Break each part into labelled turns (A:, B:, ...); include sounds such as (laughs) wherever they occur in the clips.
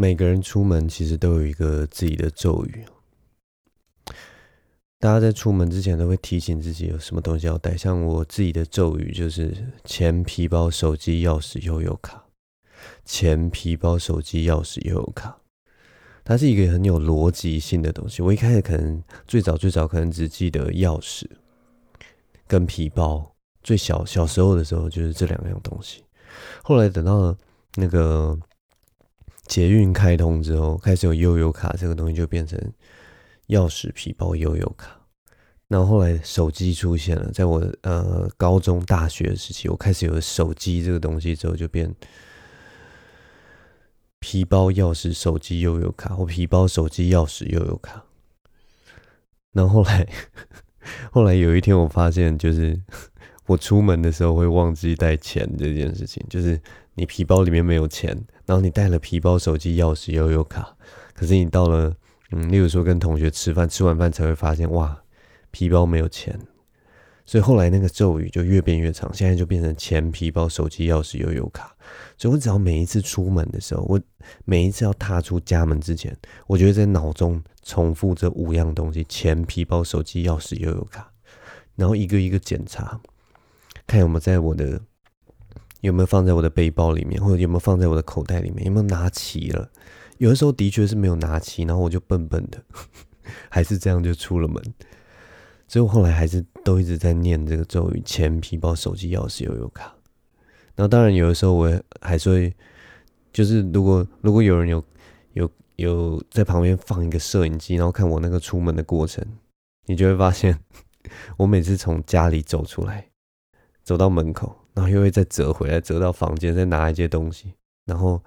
A: 每个人出门其实都有一个自己的咒语。大家在出门之前都会提醒自己有什么东西要带。像我自己的咒语就是：钱、皮包、手机、钥匙、悠游卡。钱、皮包、手机、钥匙、悠游卡。它是一个很有逻辑性的东西。我一开始可能最早最早可能只记得钥匙跟皮包。最小小时候的时候就是这两样东西。后来等到了那个捷运开通之后，开始有悠游卡这个东西，就变成。钥匙、皮包、悠游卡，然后后来手机出现了，在我呃高中、大学的时期，我开始有手机这个东西之后，就变皮包、钥匙、手机、悠游卡，或皮包、手机、钥匙、悠游卡。然后后来，(laughs) 后来有一天我发现，就是我出门的时候会忘记带钱这件事情，就是你皮包里面没有钱，然后你带了皮包、手机、钥匙、悠游卡，可是你到了。嗯，例如说跟同学吃饭，吃完饭才会发现哇，皮包没有钱，所以后来那个咒语就越变越长，现在就变成钱、皮包、手机、钥匙、悠游卡。所以我只要每一次出门的时候，我每一次要踏出家门之前，我就会在脑中重复这五样东西：钱、皮包、手机、钥匙、悠游卡，然后一个一个检查，看有没有在我的有没有放在我的背包里面，或者有没有放在我的口袋里面，有没有拿齐了。有的时候的确是没有拿齐，然后我就笨笨的，(laughs) 还是这样就出了门。所以我后来还是都一直在念这个咒语：钱、皮包、手机、钥匙、悠悠卡。然后当然有的时候我也还是会，就是如果如果有人有有有在旁边放一个摄影机，然后看我那个出门的过程，你就会发现，(laughs) 我每次从家里走出来，走到门口，然后又会再折回来，折到房间，再拿一些东西，然后。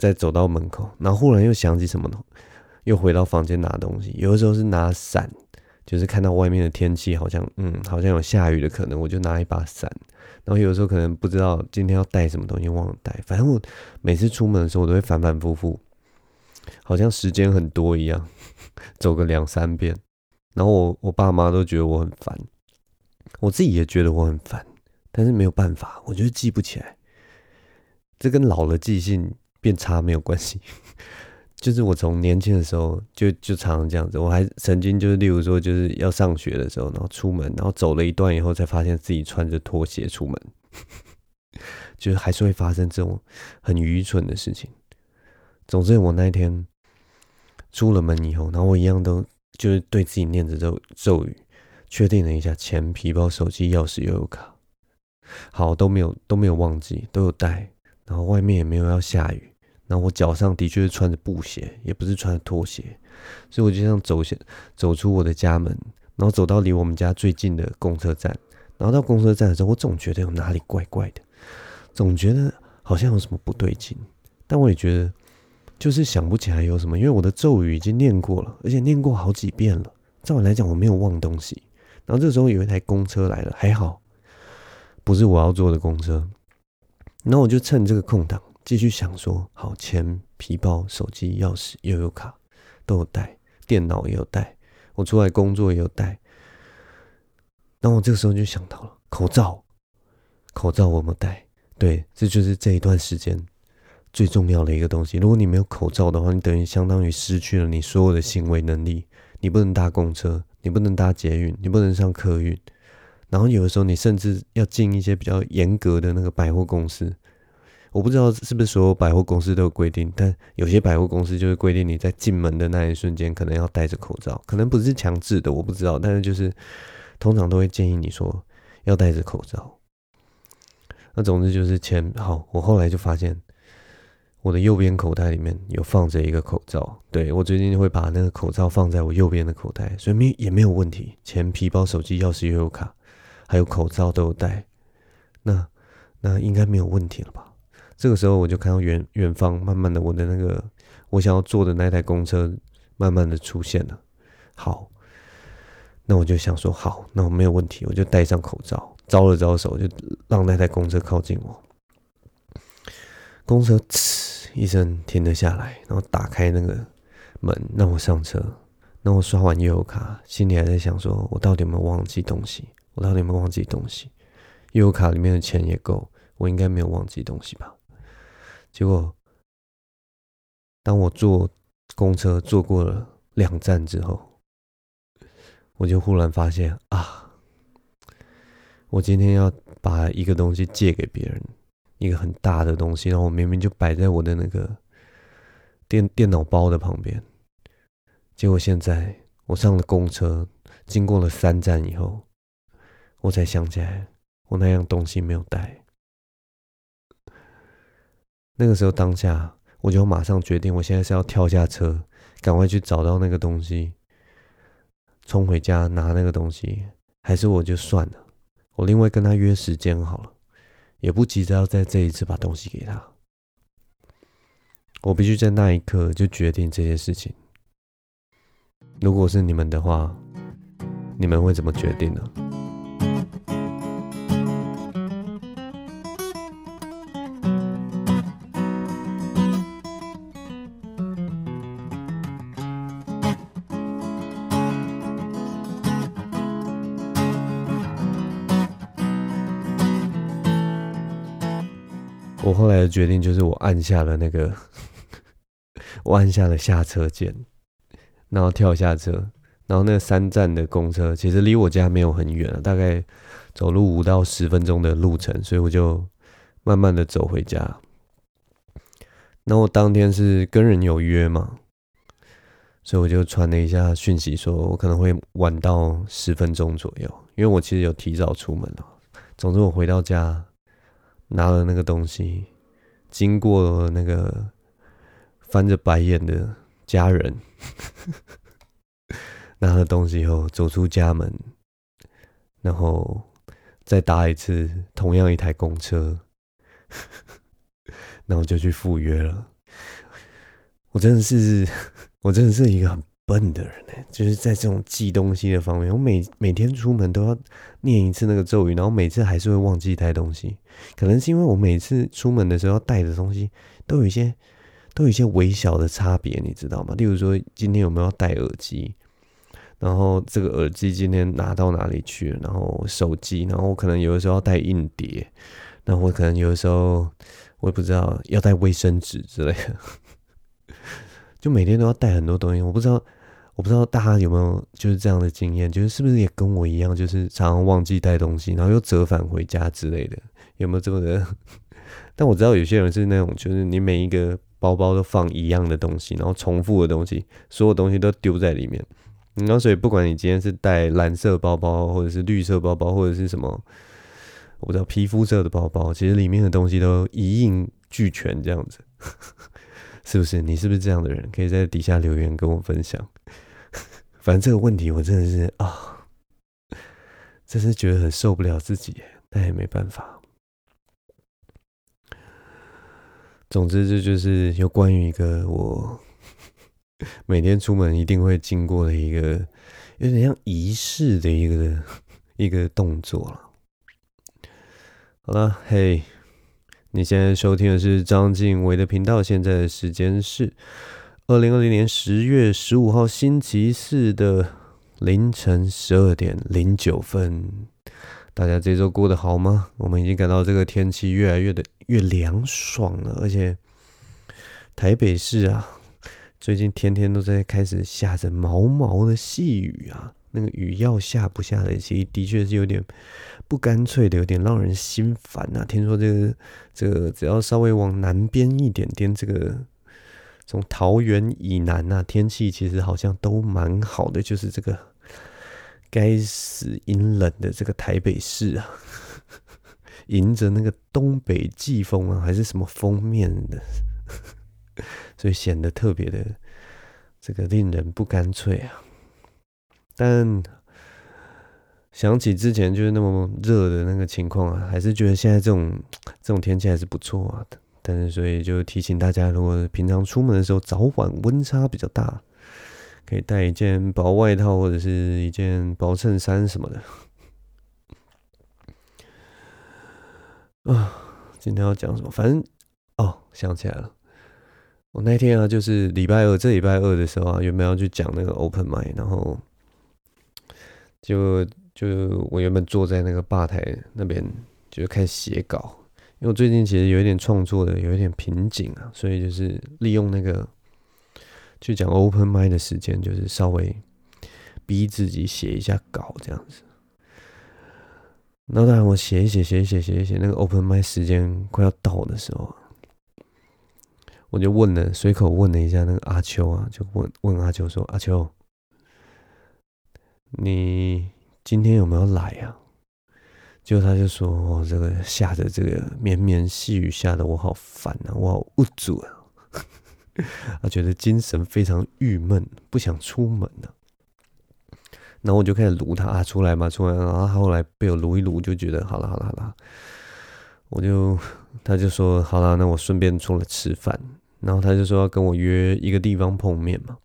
A: 再走到门口，然后忽然又想起什么呢？又回到房间拿东西。有的时候是拿伞，就是看到外面的天气好像，嗯，好像有下雨的可能，我就拿一把伞。然后有的时候可能不知道今天要带什么东西，忘了带。反正我每次出门的时候，我都会反反复复，好像时间很多一样，走个两三遍。然后我我爸妈都觉得我很烦，我自己也觉得我很烦，但是没有办法，我就是记不起来。这跟老了记性。变差没有关系，(laughs) 就是我从年轻的时候就就常常这样子。我还曾经就是，例如说，就是要上学的时候，然后出门，然后走了一段以后，才发现自己穿着拖鞋出门，(laughs) 就是还是会发生这种很愚蠢的事情。总之，我那一天出了门以后，然后我一样都就是对自己念着咒咒语，确定了一下钱、皮包、手机、钥匙、悠游卡，好，都没有都没有忘记，都有带，然后外面也没有要下雨。然后我脚上的确是穿着布鞋，也不是穿着拖鞋，所以我就这样走下走出我的家门，然后走到离我们家最近的公车站。然后到公车站的时候，我总觉得有哪里怪怪的，总觉得好像有什么不对劲。但我也觉得就是想不起来有什么，因为我的咒语已经念过了，而且念过好几遍了。照理来讲，我没有忘东西。然后这时候有一台公车来了，还好不是我要坐的公车。那我就趁这个空档。继续想说，好，钱、皮包、手机、钥匙、悠游卡都有带，电脑也有带，我出来工作也有带。那我这个时候就想到了口罩，口罩我有没有带？对，这就是这一段时间最重要的一个东西。如果你没有口罩的话，你等于相当于失去了你所有的行为能力。你不能搭公车，你不能搭捷运，你不能上客运。然后有的时候你甚至要进一些比较严格的那个百货公司。我不知道是不是所有百货公司都有规定，但有些百货公司就是规定你在进门的那一瞬间可能要戴着口罩，可能不是强制的，我不知道，但是就是通常都会建议你说要戴着口罩。那总之就是钱好，我后来就发现我的右边口袋里面有放着一个口罩，对，我最近会把那个口罩放在我右边的口袋，所以没也没有问题，钱、皮包、手机、钥匙、悠游卡还有口罩都有戴，那那应该没有问题了吧？这个时候，我就看到远远方，慢慢的，我的那个我想要坐的那台公车，慢慢的出现了。好，那我就想说，好，那我没有问题，我就戴上口罩，招了招手，就让那台公车靠近我。公车呲一声停了下来，然后打开那个门，让我上车。那我刷完悠游卡，心里还在想说，我到底有没有忘记东西？我到底有没有忘记东西？因为我卡里面的钱也够，我应该没有忘记东西吧？结果当我坐公车坐过了两站之后，我就忽然发现啊，我今天要把一个东西借给别人，一个很大的东西，然后我明明就摆在我的那个电电脑包的旁边，结果现在我上了公车，经过了三站以后，我才想起来我那样东西没有带。那个时候当下，我就马上决定，我现在是要跳下车，赶快去找到那个东西，冲回家拿那个东西，还是我就算了，我另外跟他约时间好了，也不急着要在这一次把东西给他。我必须在那一刻就决定这些事情。如果是你们的话，你们会怎么决定呢？后来的决定就是，我按下了那个，(laughs) 我按下了下车键，然后跳下车，然后那三站的公车其实离我家没有很远啊，大概走路五到十分钟的路程，所以我就慢慢的走回家。那我当天是跟人有约嘛，所以我就传了一下讯息，说我可能会晚到十分钟左右，因为我其实有提早出门了。总之，我回到家。拿了那个东西，经过那个翻着白眼的家人，(laughs) 拿了东西以后走出家门，然后再搭一次同样一台公车，(laughs) 然后就去赴约了。我真的是，我真的是一个很。笨的人呢，就是在这种记东西的方面，我每每天出门都要念一次那个咒语，然后每次还是会忘记带东西。可能是因为我每次出门的时候要带的东西都有一些都有一些微小的差别，你知道吗？例如说今天有没有带耳机，然后这个耳机今天拿到哪里去，然后手机，然后我可能有的时候要带硬碟，然后我可能有的时候我也不知道要带卫生纸之类的，就每天都要带很多东西，我不知道。我不知道大家有没有就是这样的经验，就是是不是也跟我一样，就是常常忘记带东西，然后又折返回家之类的，有没有这么的？(laughs) 但我知道有些人是那种，就是你每一个包包都放一样的东西，然后重复的东西，所有东西都丢在里面。然后所以不管你今天是带蓝色包包，或者是绿色包包，或者是什么，我不知道皮肤色的包包，其实里面的东西都一应俱全，这样子，(laughs) 是不是？你是不是这样的人？可以在底下留言跟我分享。(laughs) 反正这个问题我真的是啊，真是觉得很受不了自己，但也没办法。总之，这就是有关于一个我 (laughs) 每天出门一定会经过的一个有点像仪式的一个一个动作了。好了，嘿，你现在收听的是张晋唯的频道，现在的时间是。二零二零年十月十五号星期四的凌晨十二点零九分，大家这周过得好吗？我们已经感到这个天气越来越的越凉爽了，而且台北市啊，最近天天都在开始下着毛毛的细雨啊，那个雨要下不下的，其实的确是有点不干脆的，有点让人心烦啊。听说这个这个只要稍微往南边一点点，这个。从桃园以南呐、啊，天气其实好像都蛮好的，就是这个该死阴冷的这个台北市啊，(laughs) 迎着那个东北季风啊，还是什么封面的，(laughs) 所以显得特别的这个令人不干脆啊。但想起之前就是那么热的那个情况啊，还是觉得现在这种这种天气还是不错啊的。但是，所以就提醒大家，如果平常出门的时候早晚温差比较大，可以带一件薄外套或者是一件薄衬衫什么的。(sighs) 啊，今天要讲什么？反正哦，想起来了，我那天啊，就是礼拜二，这礼拜二的时候啊，原本要去讲那个 open mic，然后就就我原本坐在那个吧台那边，就开始写稿。因为我最近其实有一点创作的有一点瓶颈啊，所以就是利用那个去讲 open mic 的时间，就是稍微逼自己写一下稿这样子。然后当然我写一写，写一写，写一写，那个 open mic 时间快要到的时候，我就问了，随口问了一下那个阿秋啊，就问问阿秋说：“阿秋，你今天有没有来呀？”结果他就说：“哦，这个下着这个绵绵细雨下的我好烦啊，我好无助啊。” (laughs) 他觉得精神非常郁闷，不想出门了。然后我就开始撸他啊，出来嘛，出来。然后后来被我撸一撸，就觉得好了，好了，好了。我就他就说好了，那我顺便出来吃饭。然后他就说要跟我约一个地方碰面嘛。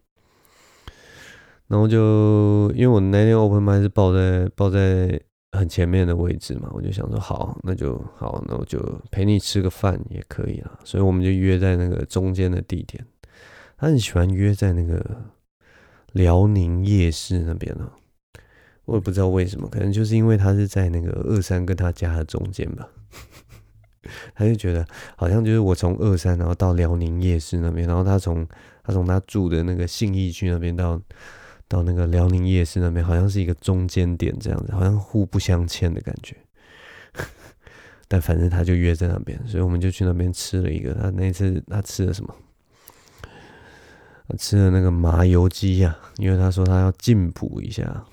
A: 然后就因为我那天 open m i 是抱在抱在很前面的位置嘛，我就想说好，那就好，那我就陪你吃个饭也可以了。所以我们就约在那个中间的地点。他很喜欢约在那个辽宁夜市那边呢。我也不知道为什么，可能就是因为他是在那个二三跟他家的中间吧，他就觉得好像就是我从二三然后到辽宁夜市那边，然后他从他从他住的那个信义区那边到到那个辽宁夜市那边，好像是一个中间点这样子，好像互不相欠的感觉。(laughs) 但反正他就约在那边，所以我们就去那边吃了一个。他那次他吃了什么？吃了那个麻油鸡呀，因为他说他要进补一下。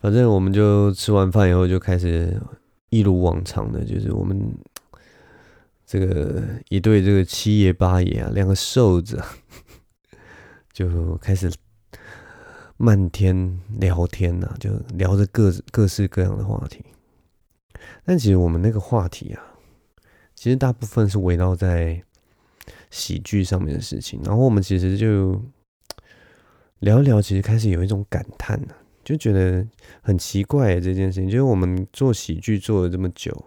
A: 反正我们就吃完饭以后就开始一如往常的，就是我们这个一对这个七爷八爷啊，两个瘦子啊，就开始漫天聊天呐、啊，就聊着各各式各样的话题。但其实我们那个话题啊，其实大部分是围绕在喜剧上面的事情。然后我们其实就聊一聊，其实开始有一种感叹呢、啊。就觉得很奇怪这件事情，就是我们做喜剧做了这么久，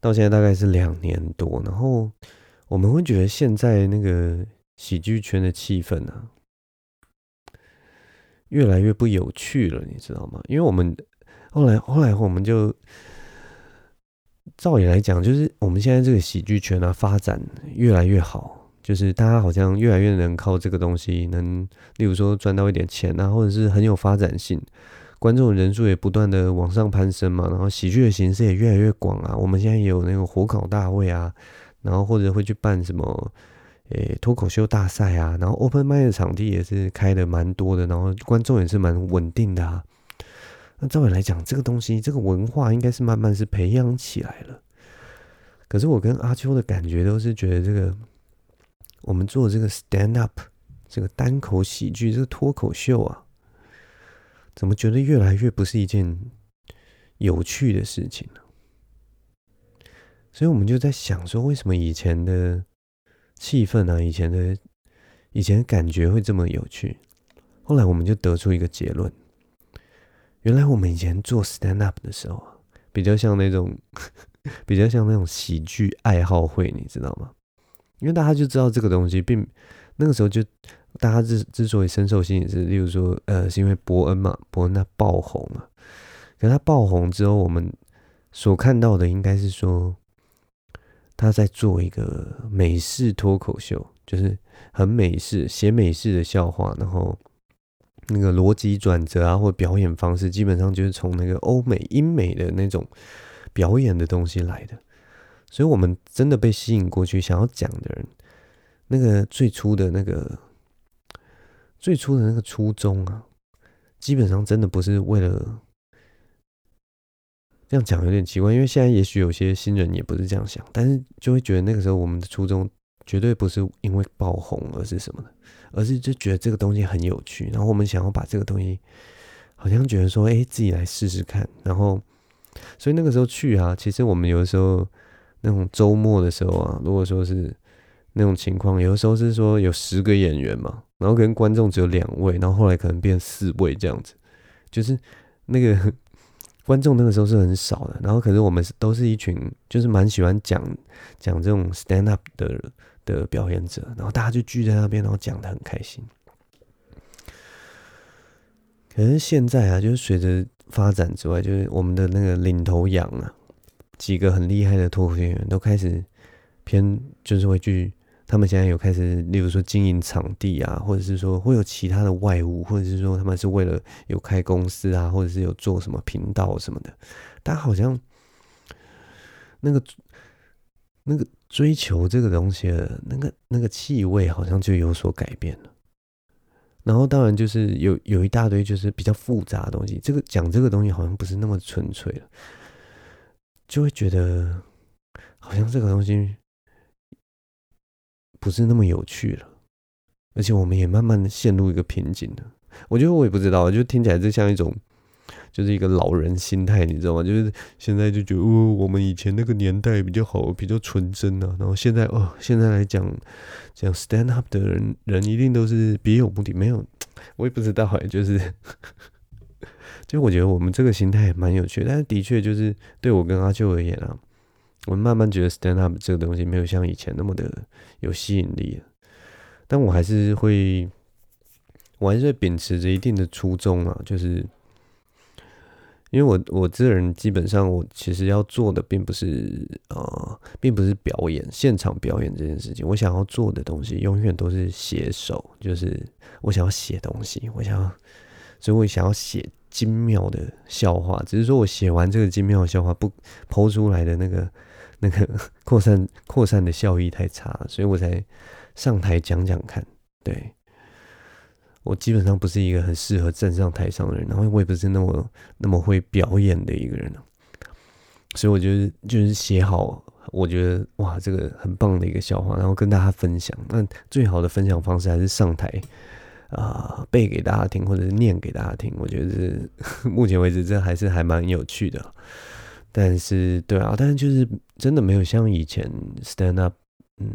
A: 到现在大概是两年多，然后我们会觉得现在那个喜剧圈的气氛啊，越来越不有趣了，你知道吗？因为我们后来后来我们就照理来讲，就是我们现在这个喜剧圈啊，发展越来越好。就是大家好像越来越能靠这个东西，能例如说赚到一点钱啊，或者是很有发展性，观众人数也不断的往上攀升嘛，然后喜剧的形式也越来越广啊。我们现在也有那个火烤大会啊，然后或者会去办什么诶、脱口秀大赛啊，然后 open mic 的场地也是开的蛮多的，然后观众也是蛮稳定的啊。那照理来讲，这个东西这个文化应该是慢慢是培养起来了。可是我跟阿秋的感觉都是觉得这个。我们做这个 stand up，这个单口喜剧，这个脱口秀啊，怎么觉得越来越不是一件有趣的事情呢？所以我们就在想说，为什么以前的气氛啊，以前的以前感觉会这么有趣？后来我们就得出一个结论：原来我们以前做 stand up 的时候，比较像那种 (laughs) 比较像那种喜剧爱好会，你知道吗？因为大家就知道这个东西，并那个时候就大家之之所以深受吸引，是例如说，呃，是因为伯恩嘛，伯恩他爆红了。可他爆红之后，我们所看到的应该是说他在做一个美式脱口秀，就是很美式，写美式的笑话，然后那个逻辑转折啊，或表演方式，基本上就是从那个欧美、英美的那种表演的东西来的。所以，我们真的被吸引过去，想要讲的人，那个最初的那个最初的那个初衷啊，基本上真的不是为了这样讲，有点奇怪。因为现在也许有些新人也不是这样想，但是就会觉得那个时候我们的初衷绝对不是因为爆红而是什么的，而是就觉得这个东西很有趣，然后我们想要把这个东西，好像觉得说，哎，自己来试试看。然后，所以那个时候去啊，其实我们有的时候。那种周末的时候啊，如果说是那种情况，有的时候是说有十个演员嘛，然后跟观众只有两位，然后后来可能变四位这样子，就是那个观众那个时候是很少的，然后可是我们都是一群就是蛮喜欢讲讲这种 stand up 的的表演者，然后大家就聚在那边，然后讲得很开心。可是现在啊，就是随着发展之外，就是我们的那个领头羊啊。几个很厉害的脱口秀演员都开始偏，就是会去他们现在有开始，例如说经营场地啊，或者是说会有其他的外务，或者是说他们是为了有开公司啊，或者是有做什么频道什么的，但好像那个那个追求这个东西的那个那个气味好像就有所改变了。然后当然就是有有一大堆就是比较复杂的东西，这个讲这个东西好像不是那么纯粹了，就会觉得好像这个东西。不是那么有趣了，而且我们也慢慢的陷入一个瓶颈了。我觉得我也不知道，就听起来就像一种，就是一个老人心态，你知道吗？就是现在就觉得哦，我们以前那个年代比较好，比较纯真啊。然后现在哦，现在来讲讲 stand up 的人，人一定都是别有目的，没有，我也不知道哎，就是，(laughs) 就我觉得我们这个心态也蛮有趣，但是的确就是对我跟阿秋而言啊。我慢慢觉得 stand up 这个东西没有像以前那么的有吸引力了，但我还是会，我还是秉持着一定的初衷啊，就是因为我我这个人基本上我其实要做的并不是呃，并不是表演现场表演这件事情，我想要做的东西永远都是写手，就是我想要写东西，我想要，所以我想要写精妙的笑话，只是说我写完这个精妙的笑话不抛出来的那个。那个 (laughs) 扩散扩散的效益太差，所以我才上台讲讲看。对，我基本上不是一个很适合站上台上的人，然后我也不是那么那么会表演的一个人，所以我觉得就是写好，我觉得哇，这个很棒的一个笑话，然后跟大家分享。那最好的分享方式还是上台啊、背给大家听，或者是念给大家听。我觉得是 (laughs) 目前为止，这还是还蛮有趣的。但是，对啊，但是就是真的没有像以前 stand up，嗯，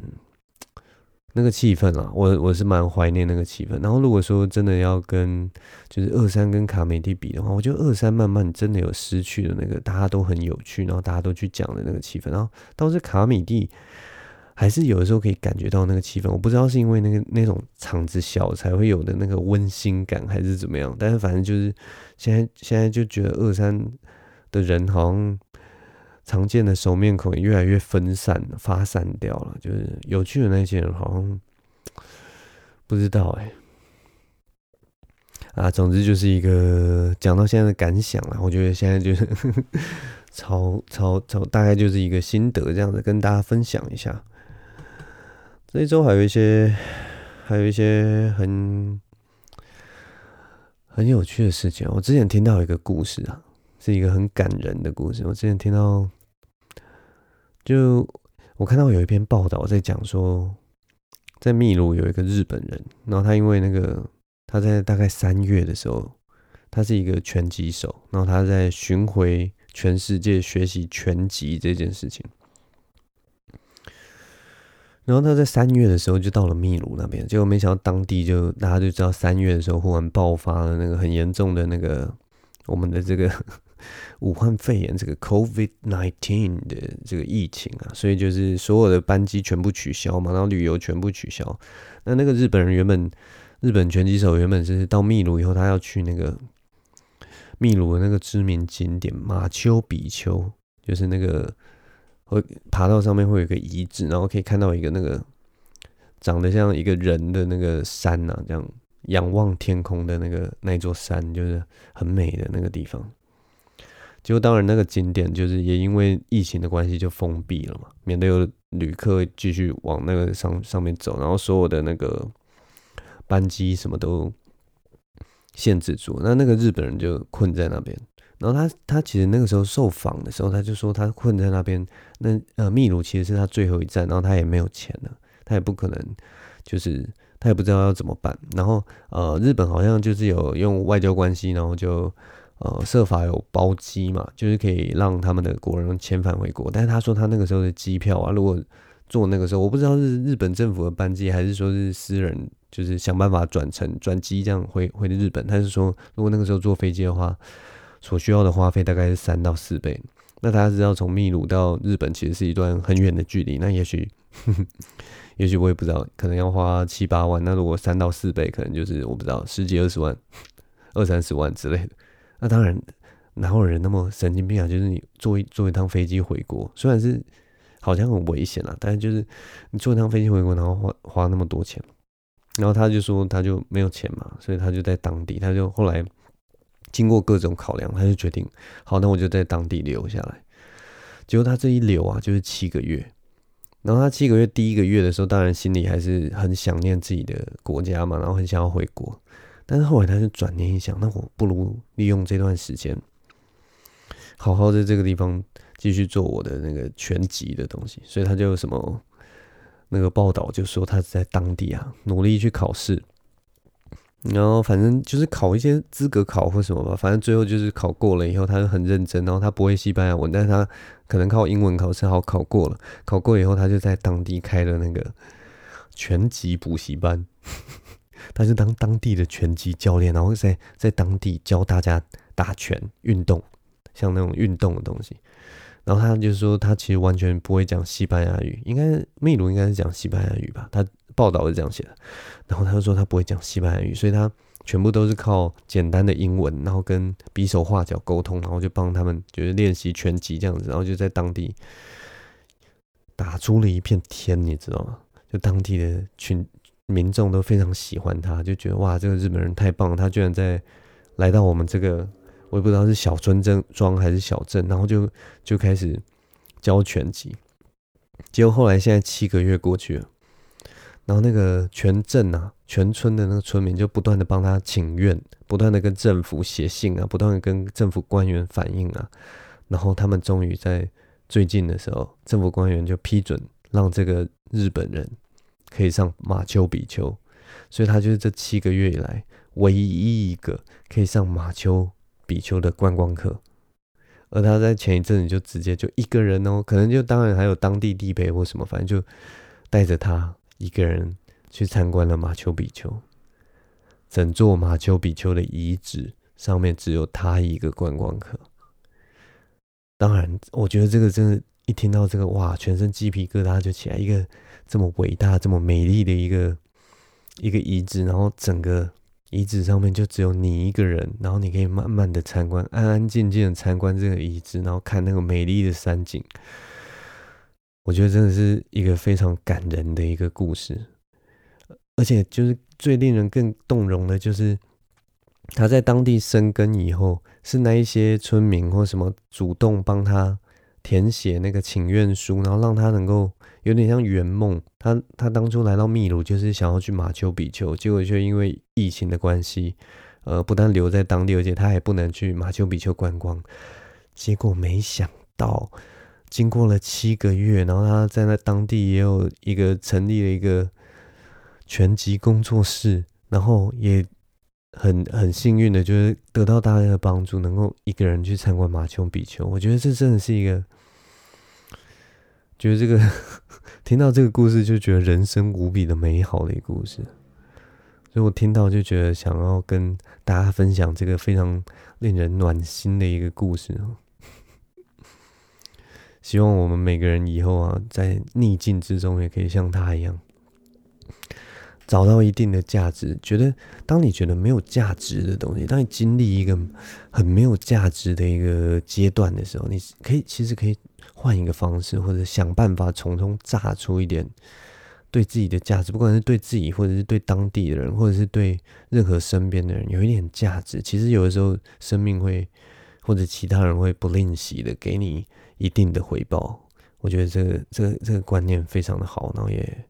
A: 那个气氛啊，我我是蛮怀念那个气氛。然后如果说真的要跟就是二三跟卡美地比的话，我觉得二三慢慢真的有失去了那个大家都很有趣，然后大家都去讲的那个气氛。然后倒是卡米蒂，还是有的时候可以感觉到那个气氛。我不知道是因为那个那种场子小才会有的那个温馨感，还是怎么样。但是反正就是现在现在就觉得二三的人好像。常见的熟面孔也越来越分散、发散掉了。就是有趣的那些人，好像不知道哎、啊，总之就是一个讲到现在的感想了。我觉得现在就是 (laughs) 超超超，大概就是一个心得，这样子跟大家分享一下。这一周还有一些，还有一些很很有趣的事情。我之前听到一个故事啊，是一个很感人的故事。我之前听到。就我看到有一篇报道在讲说，在秘鲁有一个日本人，然后他因为那个他在大概三月的时候，他是一个拳击手，然后他在巡回全世界学习拳击这件事情，然后他在三月的时候就到了秘鲁那边，结果没想到当地就大家就知道三月的时候忽然爆发了那个很严重的那个我们的这个。武汉肺炎这个 COVID-19 的这个疫情啊，所以就是所有的班机全部取消嘛，然后旅游全部取消。那那个日本人原本，日本拳击手原本是到秘鲁以后，他要去那个秘鲁的那个知名景点马丘比丘，就是那个会爬到上面会有一个遗址，然后可以看到一个那个长得像一个人的那个山呐、这样仰望天空的那个那座山，就是很美的那个地方。结果当然，那个景点就是也因为疫情的关系就封闭了嘛，免得有旅客继续往那个上上面走，然后所有的那个班机什么都限制住。那那个日本人就困在那边。然后他他其实那个时候受访的时候，他就说他困在那边。那呃，秘鲁其实是他最后一站，然后他也没有钱了，他也不可能，就是他也不知道要怎么办。然后呃，日本好像就是有用外交关系，然后就。呃，设法有包机嘛，就是可以让他们的国人遣返回国。但是他说他那个时候的机票啊，如果坐那个时候，我不知道是日本政府的班机，还是说是私人，就是想办法转乘转机这样回回日本。他是说，如果那个时候坐飞机的话，所需要的花费大概是三到四倍。那大家知道，从秘鲁到日本其实是一段很远的距离。那也许，(laughs) 也许我也不知道，可能要花七八万。那如果三到四倍，可能就是我不知道十几二十万、(laughs) 二三十万之类的。那当然，哪有人那么神经病啊？就是你坐一坐一趟飞机回国，虽然是好像很危险啊，但是就是你坐一趟飞机回国，然后花花那么多钱，然后他就说他就没有钱嘛，所以他就在当地，他就后来经过各种考量，他就决定，好，那我就在当地留下来。结果他这一留啊，就是七个月。然后他七个月第一个月的时候，当然心里还是很想念自己的国家嘛，然后很想要回国。但是后来他就转念一想，那我不如利用这段时间，好好在这个地方继续做我的那个拳击的东西。所以他就什么那个报道就说他是在当地啊努力去考试。然后反正就是考一些资格考或什么吧，反正最后就是考过了以后，他就很认真。然后他不会西班牙文，但是他可能靠英文考试好考过了。考过以后，他就在当地开了那个拳击补习班，他就当当地的拳击教练，然后在在当地教大家打拳运动，像那种运动的东西。然后他就说，他其实完全不会讲西班牙语，应该秘鲁应该是讲西班牙语吧？他。报道是这样写的，然后他就说他不会讲西班牙语，所以他全部都是靠简单的英文，然后跟比手画脚沟通，然后就帮他们就是练习拳击这样子，然后就在当地打出了一片天，你知道吗？就当地的群民众都非常喜欢他，就觉得哇，这个日本人太棒了，他居然在来到我们这个我也不知道是小村镇庄还是小镇，然后就就开始教拳击，结果后来现在七个月过去了。然后那个全镇啊，全村的那个村民就不断的帮他请愿，不断的跟政府写信啊，不断的跟政府官员反映啊。然后他们终于在最近的时候，政府官员就批准让这个日本人可以上马丘比丘，所以他就是这七个月以来唯一一个可以上马丘比丘的观光客。而他在前一阵子就直接就一个人哦，可能就当然还有当地地陪或什么，反正就带着他。一个人去参观了马丘比丘，整座马丘比丘的遗址上面只有他一个观光客。当然，我觉得这个真的，一听到这个，哇，全身鸡皮疙瘩就起来。一个这么伟大、这么美丽的一个一个遗址，然后整个遗址上面就只有你一个人，然后你可以慢慢的参观，安安静静的参观这个遗址，然后看那个美丽的山景。我觉得真的是一个非常感人的一个故事，而且就是最令人更动容的，就是他在当地生根以后，是那一些村民或什么主动帮他填写那个请愿书，然后让他能够有点像圆梦。他他当初来到秘鲁就是想要去马丘比丘，结果却因为疫情的关系，呃，不但留在当地，而且他还不能去马丘比丘观光。结果没想到。经过了七个月，然后他在那当地也有一个成立了一个拳击工作室，然后也很很幸运的，就是得到大家的帮助，能够一个人去参观马丘比丘。我觉得这真的是一个，觉得这个 (laughs) 听到这个故事就觉得人生无比的美好的一个故事，所以我听到就觉得想要跟大家分享这个非常令人暖心的一个故事啊。希望我们每个人以后啊，在逆境之中也可以像他一样，找到一定的价值。觉得当你觉得没有价值的东西，当你经历一个很没有价值的一个阶段的时候，你可以其实可以换一个方式，或者想办法从中榨出一点对自己的价值，不管是对自己，或者是对当地的人，或者是对任何身边的人，有一点价值。其实有的时候，生命会或者其他人会不吝惜的给你。一定的回报，我觉得这个这个这个观念非常的好，然后也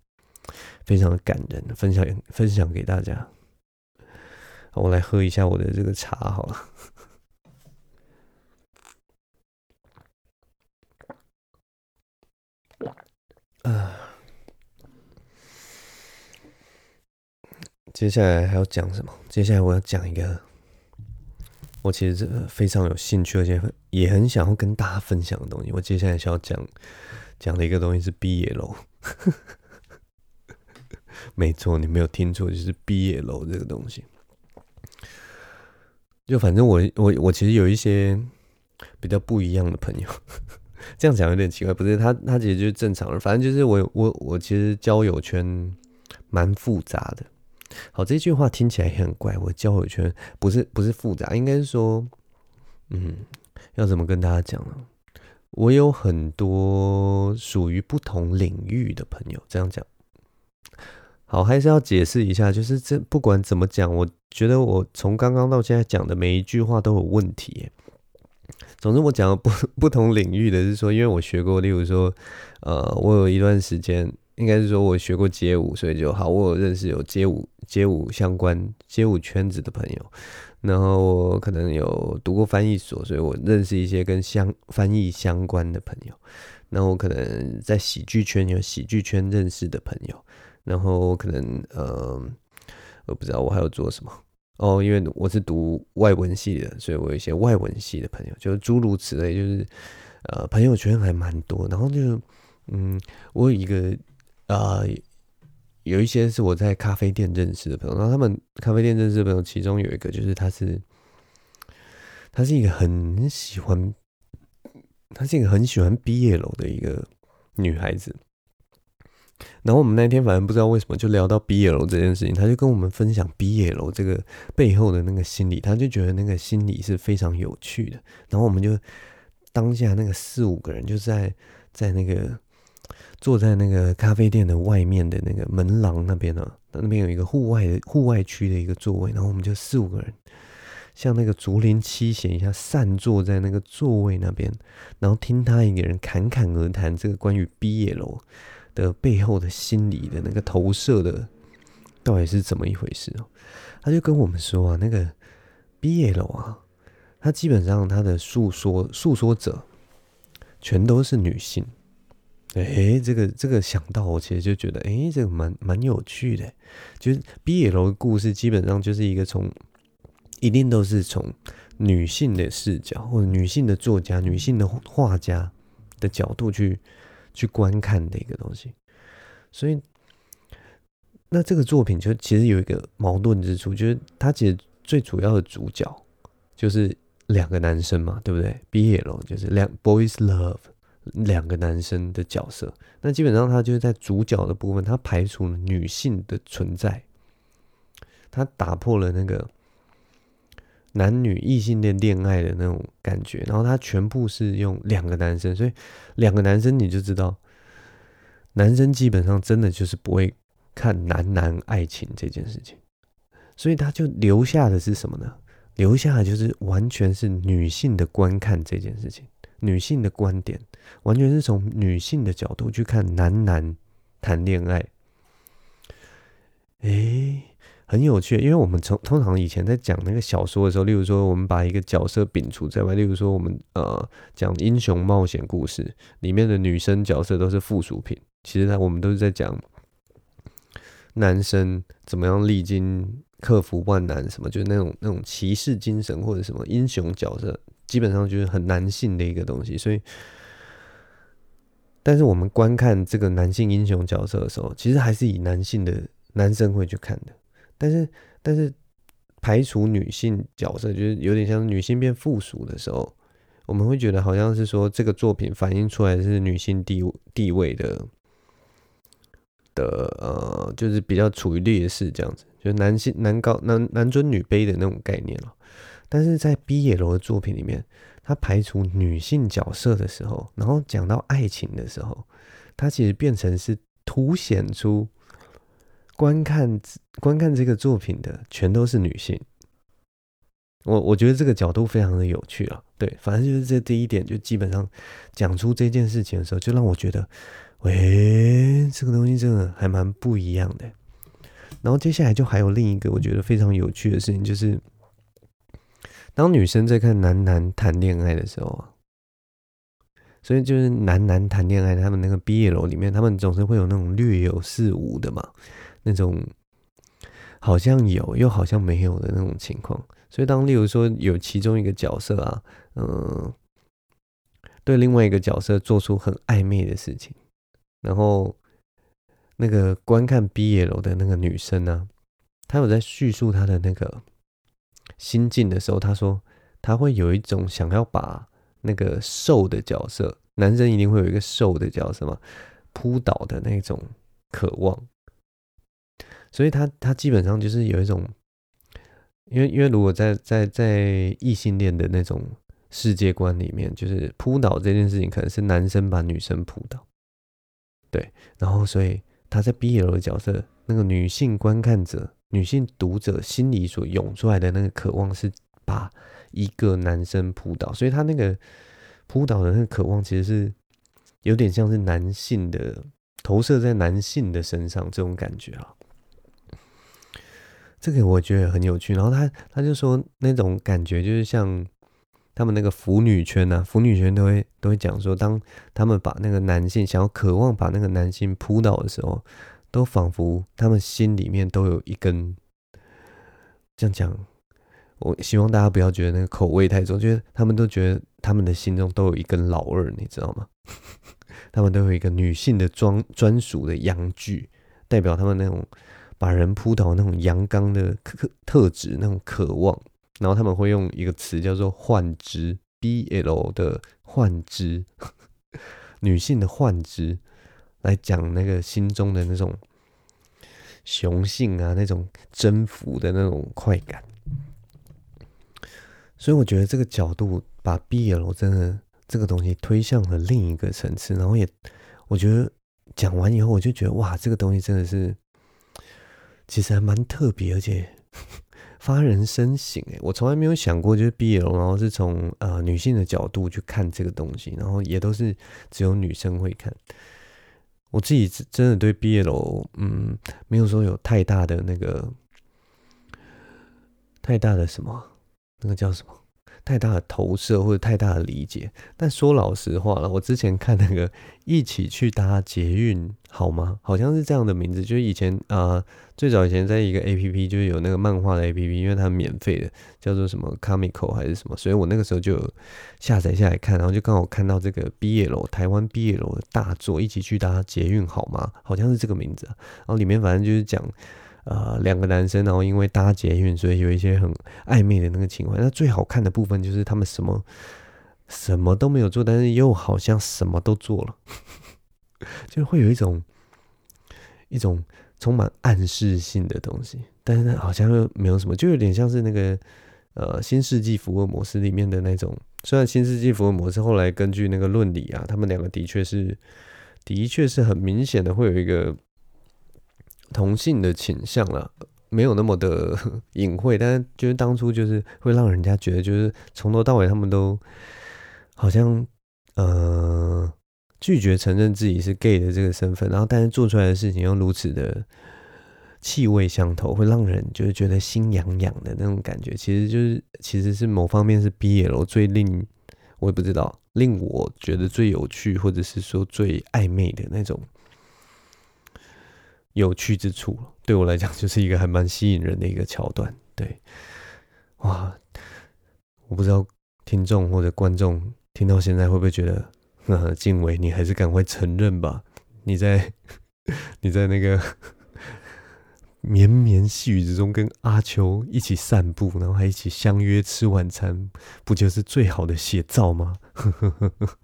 A: 非常的感人，分享分享给大家。我来喝一下我的这个茶好了。啊，接下来还要讲什么？接下来我要讲一个。我其实是非常有兴趣，而且也很想要跟大家分享的东西。我接下来想要讲讲的一个东西是 BL，没错，你没有听错，就是 BL 这个东西。就反正我我我其实有一些比较不一样的朋友，(laughs) 这样讲有点奇怪，不是他他其实就是正常人，反正就是我我我其实交友圈蛮复杂的。好，这句话听起来很怪。我交友圈不是不是复杂，应该是说，嗯，要怎么跟大家讲呢？我有很多属于不同领域的朋友，这样讲。好，还是要解释一下，就是这不管怎么讲，我觉得我从刚刚到现在讲的每一句话都有问题。总之，我讲的不 (laughs) 不同领域的是说，因为我学过，例如说，呃，我有一段时间，应该是说我学过街舞，所以就好，我有认识有街舞街舞相关街舞圈子的朋友，然后我可能有读过翻译所，所以我认识一些跟相翻译相关的朋友，那我可能在喜剧圈有喜剧圈认识的朋友。然后可能呃，我不知道我还要做什么哦，因为我是读外文系的，所以我有一些外文系的朋友，就是诸如此类，就是呃，朋友圈还蛮多。然后就嗯，我有一个啊、有一些是我在咖啡店认识的朋友，然后他们咖啡店认识的朋友，其中有一个就是他是，他是一个很喜欢，他是一个很喜欢毕业楼的一个女孩子。然后我们那天反正不知道为什么就聊到 BL 这件事情，他就跟我们分享 BL 这个背后的那个心理，他就觉得那个心理是非常有趣的。然后我们就当下那个四五个人就在在那个坐在那个咖啡店的外面的那个门廊那边呢、啊，那边有一个户外的户外区的一个座位，然后我们就四五个人像那个竹林七贤一样散坐在那个座位那边，然后听他一个人侃侃而谈这个关于 BL。的背后的心理的那个投射的到底是怎么一回事哦？他就跟我们说啊，那个 BL 啊，他基本上他的诉说诉说者全都是女性。哎，这个这个想到我其实就觉得，哎，这个蛮蛮有趣的。就是 BL 的故事基本上就是一个从一定都是从女性的视角或者女性的作家、女性的画家的角度去。去观看的一个东西，所以那这个作品就其实有一个矛盾之处，就是它其实最主要的主角就是两个男生嘛，对不对？BL 就是两 boys love 两个男生的角色，那基本上他就是在主角的部分，他排除了女性的存在，他打破了那个。男女异性恋恋爱的那种感觉，然后他全部是用两个男生，所以两个男生你就知道，男生基本上真的就是不会看男男爱情这件事情，所以他就留下的是什么呢？留下的就是完全是女性的观看这件事情，女性的观点，完全是从女性的角度去看男男谈恋爱，诶。很有趣，因为我们从通常以前在讲那个小说的时候，例如说我们把一个角色摒除在外，例如说我们呃讲英雄冒险故事里面的女生角色都是附属品，其实呢我们都是在讲男生怎么样历经克服万难，什么就是那种那种骑士精神或者什么英雄角色，基本上就是很男性的一个东西。所以，但是我们观看这个男性英雄角色的时候，其实还是以男性的男生会去看的。但是，但是排除女性角色，就是有点像女性变附属的时候，我们会觉得好像是说这个作品反映出来是女性地地位的的呃，就是比较处于劣势这样子，就是男性男高男男尊女卑的那种概念了。但是在 BL 的作品里面，他排除女性角色的时候，然后讲到爱情的时候，它其实变成是凸显出。观看观看这个作品的全都是女性，我我觉得这个角度非常的有趣啊。对，反正就是这第一点，就基本上讲出这件事情的时候，就让我觉得，喂，这个东西真的还蛮不一样的。然后接下来就还有另一个我觉得非常有趣的事情，就是当女生在看男男谈恋爱的时候啊，所以就是男男谈恋爱，他们那个毕业楼里面，他们总是会有那种略有似无的嘛。那种好像有又好像没有的那种情况，所以当例如说有其中一个角色啊，嗯，对另外一个角色做出很暧昧的事情，然后那个观看 BL 的那个女生呢，她有在叙述她的那个心境的时候，她说她会有一种想要把那个受的角色，男生一定会有一个受的角色嘛，扑倒的那种渴望。所以他他基本上就是有一种，因为因为如果在在在异性恋的那种世界观里面，就是扑倒这件事情可能是男生把女生扑倒，对，然后所以他在 BL 的角色，那个女性观看者、女性读者心里所涌出来的那个渴望是把一个男生扑倒，所以他那个扑倒的那个渴望其实是有点像是男性的投射在男性的身上这种感觉啊。这个我觉得很有趣，然后他他就说那种感觉就是像他们那个腐女圈呐、啊，腐女圈都会都会讲说，当他们把那个男性想要渴望把那个男性扑倒的时候，都仿佛他们心里面都有一根，这样讲，我希望大家不要觉得那个口味太重，就是他们都觉得他们的心中都有一根老二，你知道吗？(laughs) 他们都有一个女性的专专属的阳具，代表他们那种。把人扑倒那种阳刚的特特质，那种渴望，然后他们会用一个词叫做“幻肢 ”，BL 的幻肢，(laughs) 女性的幻肢，来讲那个心中的那种雄性啊，那种征服的那种快感。所以我觉得这个角度把 BL 真的这个东西推向了另一个层次，然后也我觉得讲完以后，我就觉得哇，这个东西真的是。其实还蛮特别，而且 (laughs) 发人深省诶，我从来没有想过，就是毕业楼然后是从呃女性的角度去看这个东西，然后也都是只有女生会看。我自己真的对毕业楼嗯，没有说有太大的那个太大的什么，那个叫什么？太大的投射或者太大的理解，但说老实话了，我之前看那个一起去搭捷运好吗？好像是这样的名字，就是以前啊、最早以前在一个 A P P 就是有那个漫画的 A P P，因为它免费的，叫做什么 Comical 还是什么，所以我那个时候就有下载下来看，然后就刚好看到这个 BL 台湾 BL 的大作，一起去搭捷运好吗？好像是这个名字，然后里面反正就是讲。呃，两个男生，然后因为搭捷运，所以有一些很暧昧的那个情况。那最好看的部分就是他们什么什么都没有做，但是又好像什么都做了，(laughs) 就会有一种一种充满暗示性的东西，但是好像又没有什么，就有点像是那个呃《新世纪福尔摩斯》里面的那种。虽然《新世纪福尔摩斯》后来根据那个论理啊，他们两个的确是的确是很明显的会有一个。同性的倾向了，没有那么的 (laughs) 隐晦，但是就是当初就是会让人家觉得，就是从头到尾他们都好像呃拒绝承认自己是 gay 的这个身份，然后但是做出来的事情又如此的气味相投，会让人就是觉得心痒痒的那种感觉，其实就是其实是某方面是 BL 最令我也不知道令我觉得最有趣，或者是说最暧昧的那种。有趣之处，对我来讲就是一个还蛮吸引人的一个桥段。对，哇，我不知道听众或者观众听到现在会不会觉得，呵，(laughs) 静伟你还是赶快承认吧？你在 (laughs) 你在那个 (laughs) 绵绵细雨之中跟阿秋一起散步，然后还一起相约吃晚餐，不就是最好的写照吗？呵呵呵呵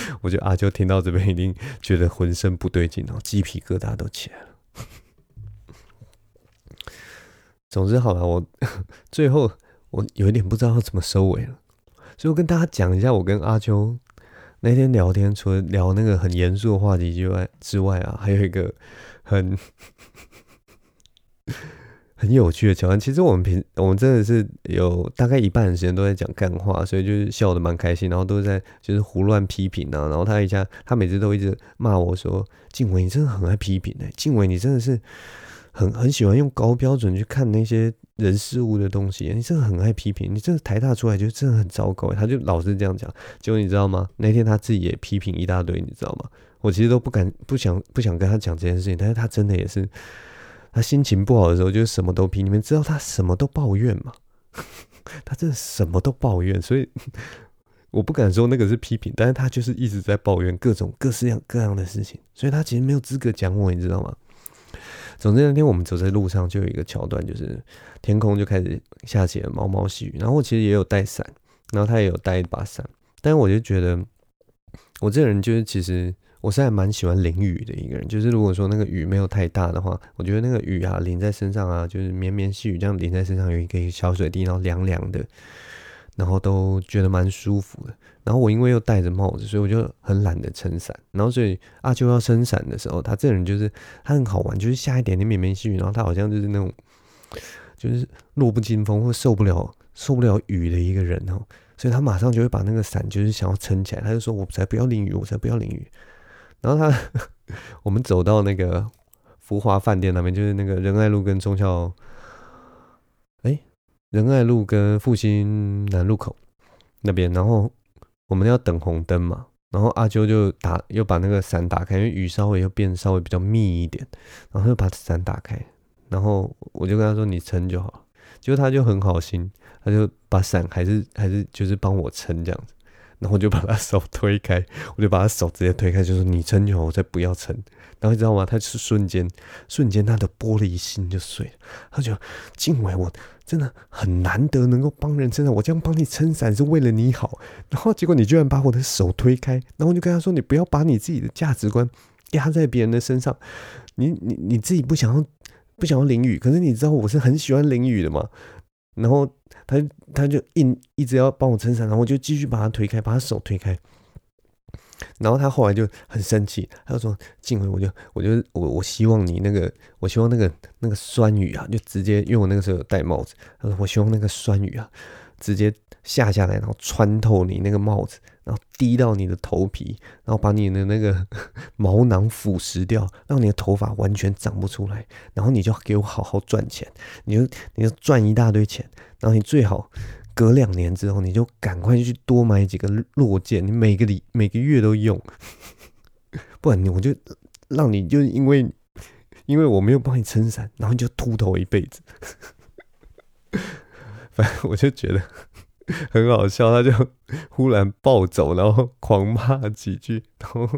A: (laughs) 我觉得阿秋听到这边一定觉得浑身不对劲，然后鸡皮疙瘩都起来了。总之，好了，我 (laughs) 最后我有一点不知道怎么收尾了，所以我跟大家讲一下，我跟阿秋那天聊天，除了聊那个很严肃的话题之外，之外啊，还有一个很。很有趣的桥段，其实我们平我们真的是有大概一半的时间都在讲干话，所以就是笑得蛮开心，然后都在就是胡乱批评啊，然后他一下他每次都一直骂我说：“静伟，你真的很爱批评哎、欸，晋唯你真的是很很喜欢用高标准去看那些人事物的东西，你真的很爱批评，你这个台大出来就真的很糟糕。”他就老是这样讲，结果你知道吗？那天他自己也批评一大堆，你知道吗？我其实都不敢不想不想跟他讲这件事情，但是他真的也是。他心情不好的时候，就是什么都批。你们知道他什么都抱怨吗？(laughs) 他真的什么都抱怨，所以 (laughs) 我不敢说那个是批评，但是他就是一直在抱怨各种各式样各样的事情，所以他其实没有资格讲我，你知道吗？总之那天我们走在路上，就有一个桥段，就是天空就开始下起了毛毛细雨，然后我其实也有带伞，然后他也有带一把伞，但我就觉得我这个人就是其实。我是还蛮喜欢淋雨的一个人，就是如果说那个雨没有太大的话，我觉得那个雨啊淋在身上啊，就是绵绵细雨这样淋在身上，有一个小水滴，然后凉凉的，然后都觉得蛮舒服的。然后我因为又戴着帽子，所以我就很懒得撑伞。然后所以阿秋要撑伞的时候，他这人就是他很好玩，就是下一点点绵绵细雨，然后他好像就是那种就是弱不禁风或受不了受不了雨的一个人哦。所以他马上就会把那个伞就是想要撑起来，他就说：“我才不要淋雨，我才不要淋雨。”然后他 (laughs) 我们走到那个福华饭店那边，就是那个仁爱路跟忠孝，哎，仁爱路跟复兴南路口那边，然后。我们要等红灯嘛，然后阿啾就打又把那个伞打开，因为雨稍微又变稍微比较密一点，然后又把伞打开，然后我就跟他说：“你撑就好。”结果他就很好心，他就把伞还是还是就是帮我撑这样子。然后我就把他手推开，我就把他手直接推开，就说你撑就好，我再不要撑。然后你知道吗？他是瞬间，瞬间他的玻璃心就碎了。他就静伟，我真的很难得能够帮人撑伞，我这样帮你撑伞是为了你好。然后结果你居然把我的手推开，然后我就跟他说：“你不要把你自己的价值观压在别人的身上。你你你自己不想要不想要淋雨，可是你知道我是很喜欢淋雨的嘛。”然后他他就硬一直要帮我撑伞，然后我就继续把他推开，把他手推开。然后他后来就很生气，他就说：“静伟，我就我就我我希望你那个，我希望那个那个酸雨啊，就直接因为我那个时候有戴帽子，他说我希望那个酸雨啊，直接下下来，然后穿透你那个帽子。”然后滴到你的头皮，然后把你的那个 (laughs) 毛囊腐蚀掉，让你的头发完全长不出来。然后你就给我好好赚钱，你就你就赚一大堆钱。然后你最好隔两年之后，你就赶快去多买几个落肩，你每个礼每个月都用，(laughs) 不然你我就让你就因为因为我没有帮你撑伞，然后你就秃头一辈子。(laughs) 反正我就觉得。(laughs) 很好笑，他就忽然暴走，然后狂骂几句，然后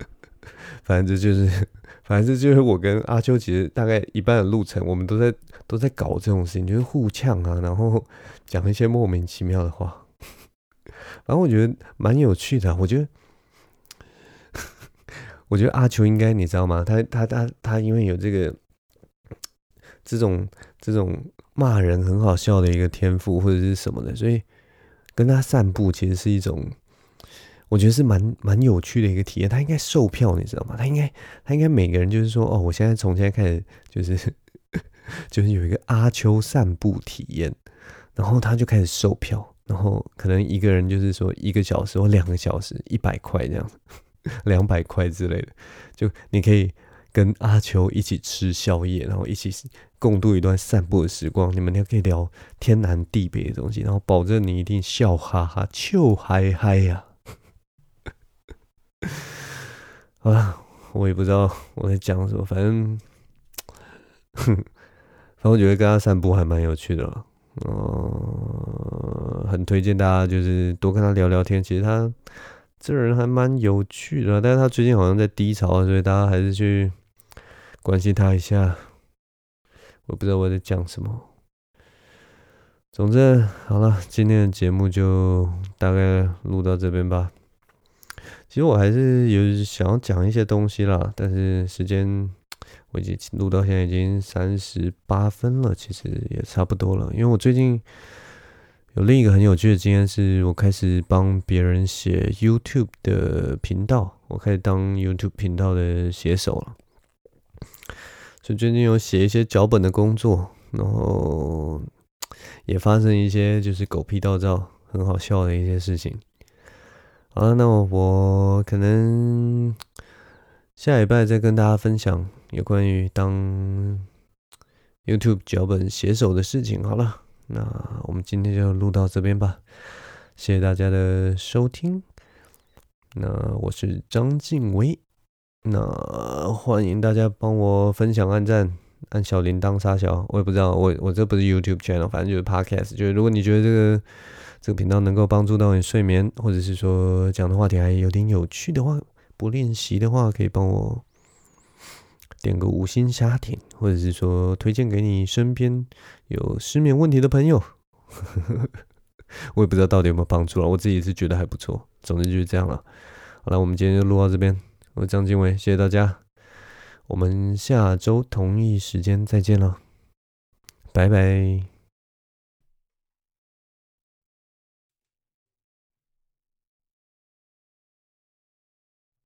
A: (laughs) 反正就是，反正就是我跟阿秋其实大概一半的路程，我们都在都在搞这种事情，就是互呛啊，然后讲一些莫名其妙的话。(laughs) 反正我觉得蛮有趣的，我觉得，我觉得阿秋应该你知道吗？他他他他因为有这个这种这种。骂人很好笑的一个天赋或者是什么的，所以跟他散步其实是一种，我觉得是蛮蛮有趣的一个体验。他应该售票，你知道吗？他应该他应该每个人就是说，哦，我现在从现在开始就是 (laughs) 就是有一个阿秋散步体验，然后他就开始售票，然后可能一个人就是说一个小时或两个小时一百块这样，(laughs) 两百块之类的，就你可以。跟阿秋一起吃宵夜，然后一起共度一段散步的时光。你们俩可以聊天南地北的东西，然后保证你一定笑哈哈、笑嗨嗨呀！(laughs) 好了，我也不知道我在讲什么，反正，哼，(laughs) 反正我觉得跟他散步还蛮有趣的。嗯，很推荐大家就是多跟他聊聊天。其实他这人还蛮有趣的，但是他最近好像在低潮，所以大家还是去。关心他一下，我不知道我在讲什么。总之，好了，今天的节目就大概录到这边吧。其实我还是有想要讲一些东西啦，但是时间我已经录到现在已经三十八分了，其实也差不多了。因为我最近有另一个很有趣的经验，是我开始帮别人写 YouTube 的频道，我开始当 YouTube 频道的写手了。就最近有写一些脚本的工作，然后也发生一些就是狗屁倒灶、很好笑的一些事情。好了，那我可能下礼拜再跟大家分享有关于当 YouTube 脚本写手的事情。好了，那我们今天就录到这边吧，谢谢大家的收听。那我是张晋唯。那欢迎大家帮我分享、按赞、按小铃铛、撒小，我也不知道，我我这不是 YouTube channel，反正就是 Podcast。就是如果你觉得这个这个频道能够帮助到你睡眠，或者是说讲的话题还有点有趣的话，不练习的话，可以帮我点个五星瞎点，或者是说推荐给你身边有失眠问题的朋友。(laughs) 我也不知道到底有没有帮助了，我自己是觉得还不错。总之就是这样了。好了，我们今天就录到这边。我是张经纬，谢谢大家，我们下周同一时间再见了，拜拜。